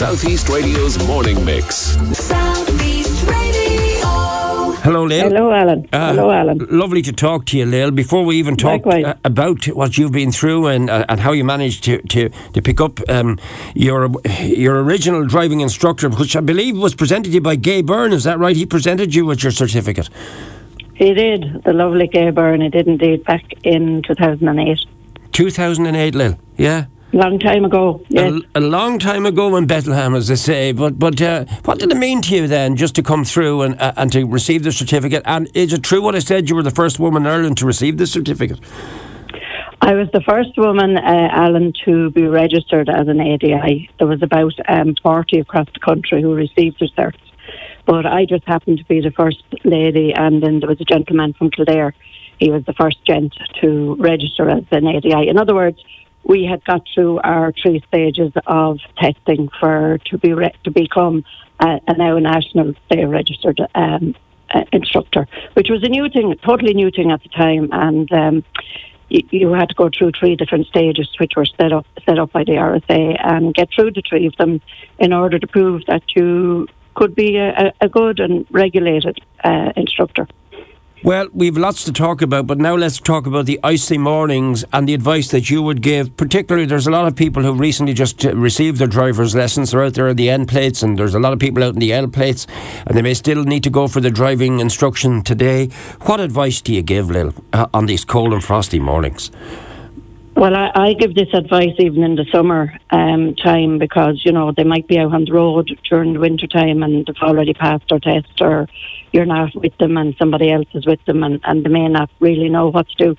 Southeast Radio's morning mix. Southeast Radio. Hello, Lil. Hello, Alan. Uh, Hello, Alan. Lovely to talk to you, Lil. Before we even talk uh, about what you've been through and uh, and how you managed to to, to pick up um, your your original driving instructor, which I believe was presented to you by Gay Byrne. Is that right? He presented you with your certificate. He did, the lovely Gay Byrne. He did indeed back in 2008. 2008, Lil. Yeah. Long time ago, yes. A, a long time ago in Bethlehem, as they say. But but uh, what did it mean to you then, just to come through and uh, and to receive the certificate? And is it true what I said? You were the first woman in Ireland to receive the certificate. I was the first woman, uh, Alan, to be registered as an ADI. There was about um, 40 across the country who received the cert. But I just happened to be the first lady, and then there was a gentleman from Kildare. He was the first gent to register as an ADI. In other words, we had got through our three stages of testing for to be re- to become a, a now national say registered um, uh, instructor, which was a new thing, totally new thing at the time, and. Um, you, you had to go through three different stages, which were set up set up by the RSA, and get through the three of them in order to prove that you could be a, a good and regulated uh, instructor. Well, we've lots to talk about, but now let's talk about the icy mornings and the advice that you would give. Particularly, there's a lot of people who recently just uh, received their driver's lessons. They're out there at the N plates, and there's a lot of people out in the L plates, and they may still need to go for the driving instruction today. What advice do you give, Lil, uh, on these cold and frosty mornings? Well, I, I give this advice even in the summer um, time because you know they might be out on the road during the winter time and they've already passed their test, or you're not with them and somebody else is with them, and, and they may not really know what to do.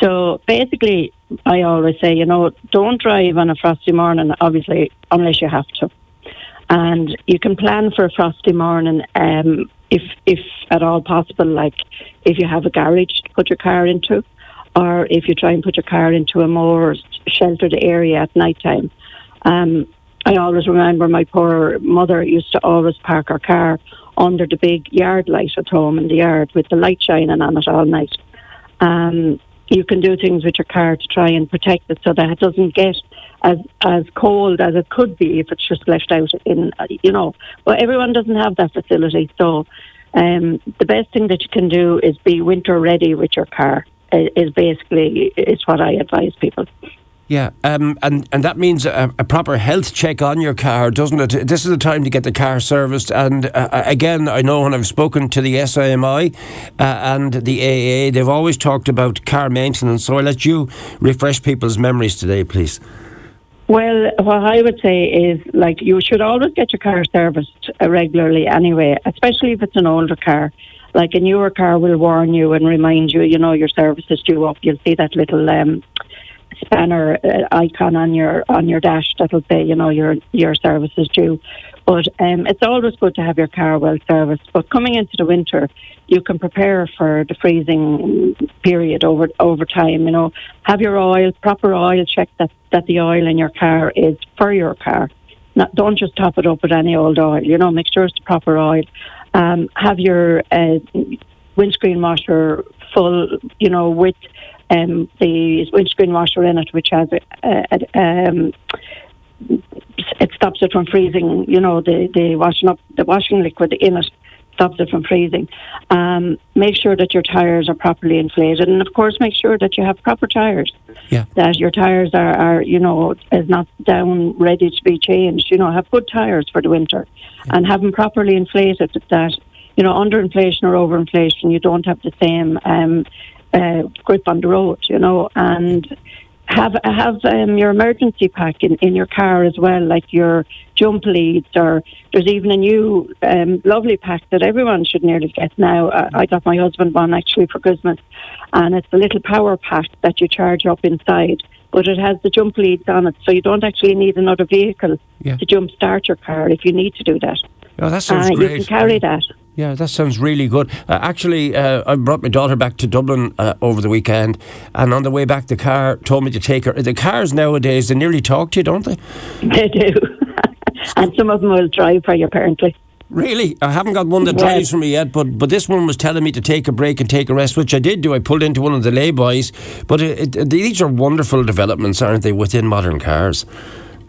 So basically, I always say, you know, don't drive on a frosty morning, obviously, unless you have to. And you can plan for a frosty morning um, if, if at all possible, like if you have a garage to put your car into, or if you try and put your car into a more sheltered area at night time. Um, I always remember my poor mother used to always park her car under the big yard light at home in the yard with the light shining on it all night. Um, you can do things with your car to try and protect it so that it doesn't get as as cold as it could be if it's just left out in you know. But everyone doesn't have that facility, so um, the best thing that you can do is be winter ready with your car. Is basically is what I advise people. Yeah, um, and and that means a, a proper health check on your car, doesn't it? This is the time to get the car serviced. And uh, again, I know when I've spoken to the SIMI uh, and the AA, they've always talked about car maintenance. So I let you refresh people's memories today, please. Well, what I would say is like you should always get your car serviced uh, regularly anyway, especially if it's an older car. Like a newer car will warn you and remind you, you know, your service is due up. You'll see that little um, spanner uh, icon on your on your dash that'll say, you know, your your service is due. But um, it's always good to have your car well serviced. But coming into the winter, you can prepare for the freezing period over over time. You know, have your oil, proper oil, check that that the oil in your car is for your car. Not, don't just top it up with any old oil. You know, make sure it's the proper oil. Um, have your uh, windscreen washer full. You know, with um, the windscreen washer in it, which has a, a um, it stops it from freezing. You know, the the washing up the washing liquid in it stops it from freezing. Um, make sure that your tires are properly inflated, and of course, make sure that you have proper tires. Yeah. That your tires are, are you know, is not down ready to be changed. You know, have good tires for the winter, and have them properly inflated. That you know, under inflation or over inflation, you don't have the same um, uh, grip on the road. You know, and have have um, your emergency pack in, in your car as well, like your jump leads, or there's even a new um, lovely pack that everyone should nearly get now. Uh, I got my husband one actually for Christmas, and it's a little power pack that you charge up inside. But it has the jump leads on it, so you don't actually need another vehicle Yeah. to jump start your car if you need to do that. Oh, that sounds Uh, you can carry that. Yeah, that sounds really good. Uh, actually, uh, I brought my daughter back to Dublin uh, over the weekend, and on the way back, the car told me to take her. The cars nowadays, they nearly talk to you, don't they? They do. and some of them will drive for you, apparently. Really? I haven't got one that Well- drives for me yet, but but this one was telling me to take a break and take a rest, which I did do. I pulled into one of the lay-bys. But it, it, these are wonderful developments, aren't they, within modern cars?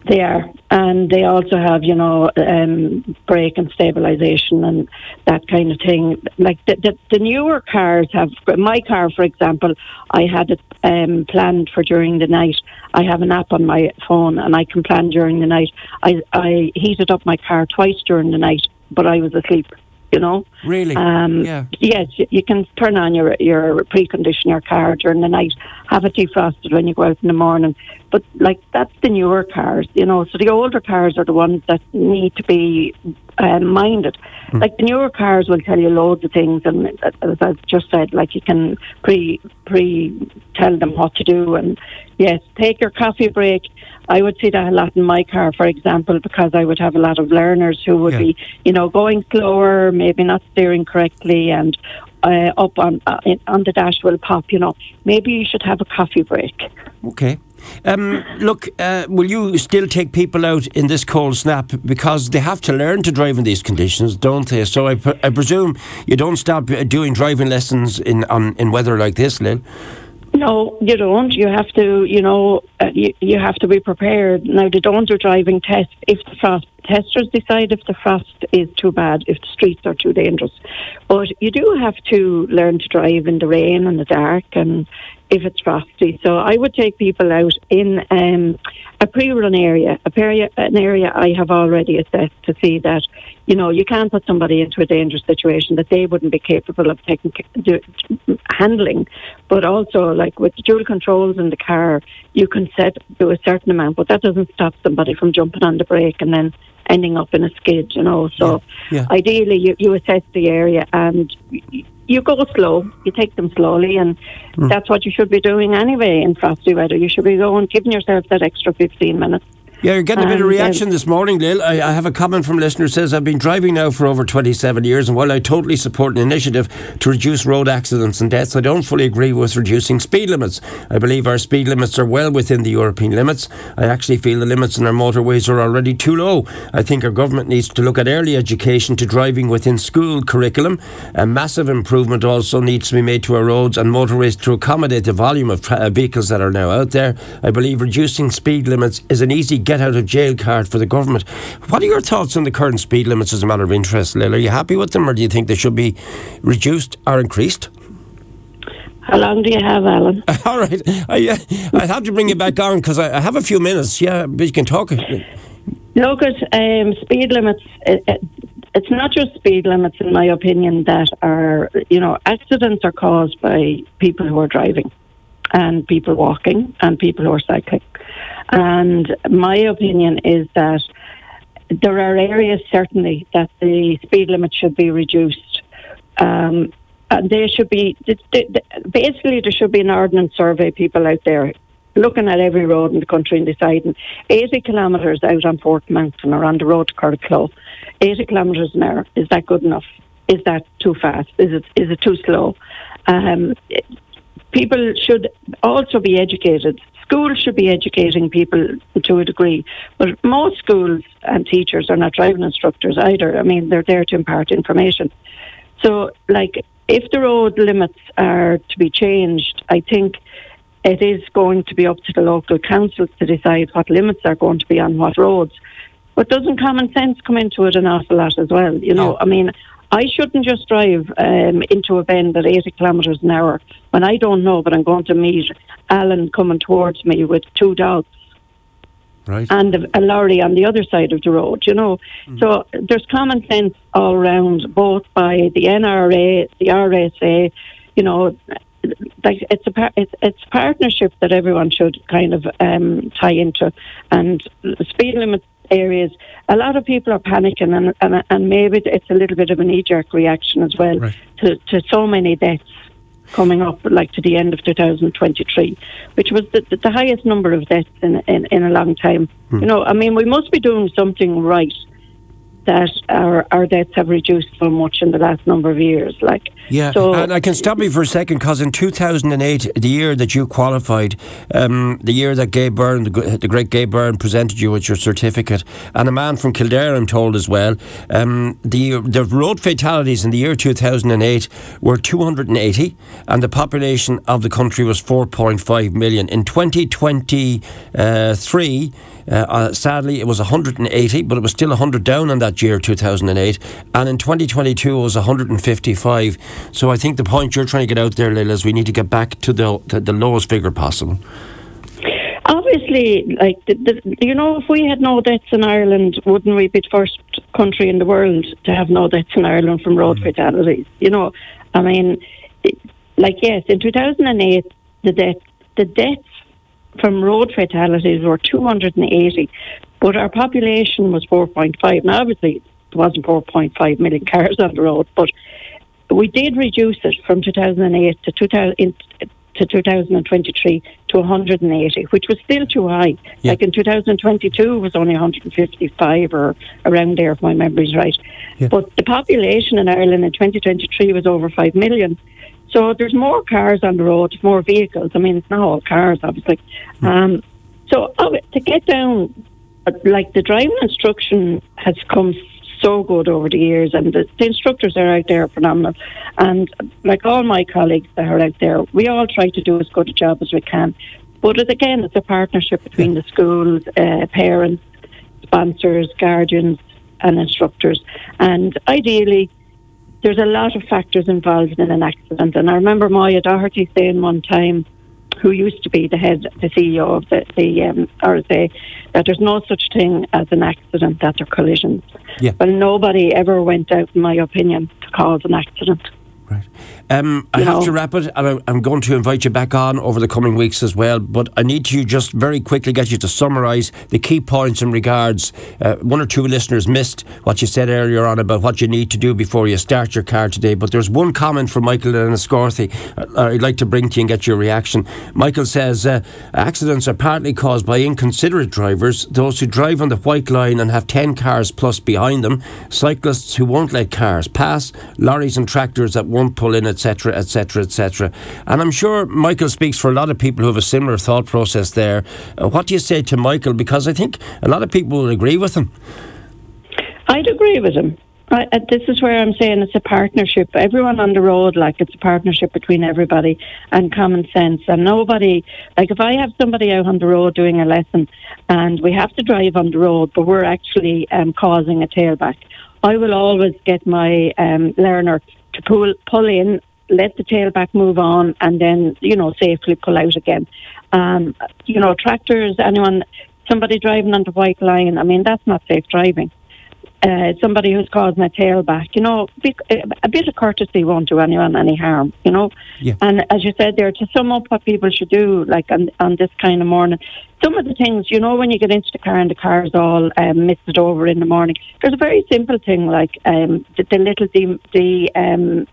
They are, and they also have, you know, um, brake and stabilization and that kind of thing. Like the, the, the newer cars have. My car, for example, I had it um, planned for during the night. I have an app on my phone, and I can plan during the night. I I heated up my car twice during the night, but I was asleep. You know. Really? Um, Yeah. Yes, you, can turn on your your precondition your car during the night, have it defrosted when you go out in the morning. But like that's the newer cars, you know. So the older cars are the ones that need to be um, minded. Like the newer cars will tell you loads of things, and as I just said, like you can pre pre tell them what to do. And yes, take your coffee break. I would see that a lot in my car, for example, because I would have a lot of learners who would Yeah. be, you know, going slower, maybe not steering correctly, and uh, up on uh, on the dash will pop. You know, maybe you should have a coffee break. Okay. Um, look, uh, will you still take people out in this cold snap because they have to learn to drive in these conditions, don't they? So I, pre- I presume you don't stop uh, doing driving lessons in on, in weather like this, Lynn. No, you don't. You have to, you know, uh, you, you have to be prepared. Now, they don't do driving tests if the frost testers decide if the frost is too bad, if the streets are too dangerous. But you do have to learn to drive in the rain and the dark and if it's frosty. So I would take people out in um, a pre-run area, a an area I have already assessed to see that, you know, you can't put somebody into a dangerous situation that they wouldn't be capable of taking do, handling. But also, like with dual controls in the car, you can set to a certain amount, but that doesn't stop somebody from jumping on the brake and then ending up in a skid, you know. So Yeah, yeah. ideally, you, you assess the area and you go slow. You take them slowly, and Hmm. that's what you should be doing anyway in frosty weather. You should be going, giving yourself that extra 15 minutes. Yeah, you're getting a bit of um, reaction this morning, Lil. I, I have a comment from a listener who says, I've been driving now for over 27 years, and while I totally support an initiative to reduce road accidents and deaths, I don't fully agree with reducing speed limits. I believe our speed limits are well within the European limits. I actually feel the limits in our motorways are already too low. I think our government needs to look at early education to driving within school curriculum. A massive improvement also needs to be made to our roads and motorways to accommodate the volume of vehicles that are now out there. I believe reducing speed limits is an easy get out of jail card for the government. What are your thoughts on the current speed limits as a matter of interest, Lil? Are you happy with them or do you think they should be reduced or increased? How long do you have, Alan? All right. I, uh, I have to bring you back on because I, I have a few minutes. Yeah, but you can talk. Look at um, speed limits. It, it, it's not just speed limits, in my opinion, that are, you know, accidents are caused by people who are driving and people walking and people who are cycling. And my opinion is that there are areas certainly that the speed limit should be reduced. Um, and they should be, basically, there should be an ordnance survey people out there looking at every road in the country and deciding 80 kilometres out on Forth Mountain or on the road to Carricklow, 80 kilometres an hour, is that good enough? Is that too fast? Is it is it too slow? Um, people should also be educated. Schools should be educating people to a degree, but most schools and teachers are not driving instructors either. I mean, they're there to impart information. So, like, if the road limits are to be changed, I think it is going to be up to the local councils to decide what limits are going to be on what roads. But doesn't common sense come into it an awful lot as well? You know. I mean, I shouldn't just drive um, into a bend at 80 kilometres an hour when I don't know, but I'm going to meet Alan coming towards me with two dogs Right. and a, a lorry on the other side of the road, you know. So there's common sense all around, both by the NRA, the RSA, you know. Like it's a par- it's it's a partnership that everyone should kind of um, tie into, and the speed limit areas. A lot of people are panicking, and and, and maybe it's a little bit of a knee jerk reaction as well Right. to to so many deaths coming up, like to the end of 2023, which was the, the highest number of deaths in, in, in a long time. Hmm. You know, I mean, we must be doing something right. That our, our deaths have reduced so much in the last number of years. Like, Yeah, so and I can stop you for a second because in 2008, the year that you qualified, um, the year that Gay Byrne, the, the great Gay Byrne, presented you with your certificate, and a man from Kildare, I'm told as well, um, the the road fatalities in the year 2008 were 280, and the population of the country was 4.5 million. In 2023, uh, uh, sadly, it was 180, but it was still 100 down on that year, 2008. And in 2022, it was 155. So I think the point you're trying to get out there, Lil, is we need to get back to the, to the lowest figure possible. obviously, like, the, the, you know, if we had no deaths in Ireland, wouldn't we be the first country in the world to have no deaths in Ireland from road mm. fatalities? You know, I mean, it, like, yes, in 2008, the death, the deaths from road fatalities were 280, but our population was 4.5. Now, obviously, there wasn't 4.5 million cars on the road, but we did reduce it from 2008 to 2000 in, to 2023 to 180, which was still too high. Yeah. Like in 2022, it was only 155 or around there, if my memory's right. Yeah. But the population in Ireland in 2023 was over 5 million. So there's more cars on the road, more vehicles. I mean, it's not all cars, obviously. Um, so oh, to get down, uh, like the driving instruction has come so good over the years, and the, the instructors are out there phenomenal. And like all my colleagues that are out there, we all try to do as good a job as we can. But it, again, it's a partnership between the schools, uh, parents, sponsors, guardians, and instructors. And ideally, there's a lot of factors involved in an accident. And I remember Maya Doherty saying one time, who used to be the head, the CEO of the, the um, RSA, that there's no such thing as an accident, that they're collisions. Yeah. Well, nobody ever went out, in my opinion, to cause an accident. Right. Um, I You have know. to wrap it, and I- I'm going to invite you back on over the coming weeks as well. But I need to just very quickly get you to summarise the key points in regards. Uh, one or two listeners missed what you said earlier on about what you need to do before you start your car today. But there's one comment from Michael in Scorthy uh, I'd like to bring to you and get your reaction. Michael says uh, accidents are partly caused by inconsiderate drivers, those who drive on the white line and have 10 cars plus behind them, cyclists who won't let cars pass, lorries and tractors that won't pull in, etc., etc., etc. And I'm sure Michael speaks for a lot of people who have a similar thought process there. Uh, what do you say to Michael? Because I think a lot of people will agree with him. I'd agree with him. I, uh, this is where I'm saying it's a partnership. Everyone on the road, like it's a partnership between everybody and common sense. And nobody, like if I have somebody out on the road doing a lesson and we have to drive on the road, but we're actually um, causing a tailback, I will always get my um, learner to pull pull in, let the tailback move on, and then you know safely pull out again. Um, you know, tractors, anyone, somebody driving on the white line. I mean, that's not safe driving uh, somebody who's causing a tailback, you know, a bit of courtesy won't do anyone any harm, you know. Yeah. And as you said there, to sum up what people should do, like on, on this kind of morning, some of the things, you know, when you get into the car and the car's all um, misted over in the morning, there's a very simple thing like um, the, the little the, the um,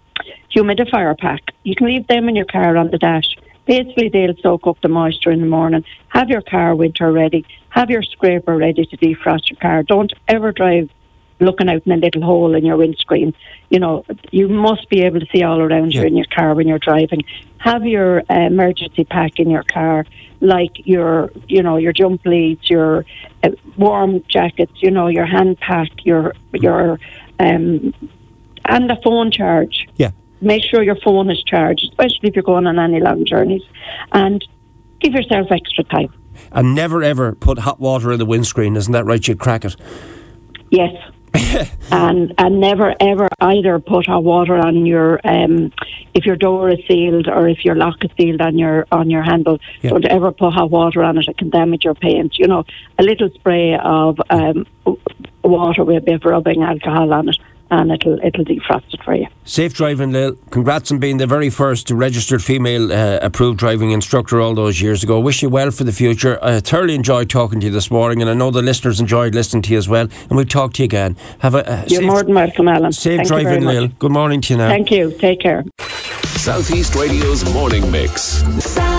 humidifier pack. You can leave them in your car on the dash. Basically, they'll soak up the moisture in the morning. Have your car winter ready. Have your scraper ready to defrost your car. Don't ever drive looking out in a little hole in your windscreen. You know, you must be able to see all around you in your car when you're driving. Have your uh, emergency pack in your car, like your, you know, your jump leads, your uh, warm jackets, you know, your hand pack, your your, um, and a phone charge. Yeah. Make sure your phone is charged, especially if you're going on any long journeys, and give yourself extra time. And never ever put hot water in the windscreen, isn't that right? You'd crack it. Yes. and and never ever either put hot water on your um if your door is sealed or if your lock is sealed on your on your handle. Don't ever put hot water on it. It can damage your paint. You know, a little spray of um water with a bit of rubbing alcohol on it and it'll it'll defrost it for you. Safe driving, Lil. Congrats on being the very first registered female uh, approved driving instructor all those years ago. Wish you well for the future. I thoroughly enjoyed talking to you this morning, and I know the listeners enjoyed listening to you as well. And we'll talk to you again. Have a, a You're safe, more than welcome, Alan. safe Thank you very driving, much. Lil. Good morning to you now. Thank you. Take care. Southeast Radio's morning mix. Sound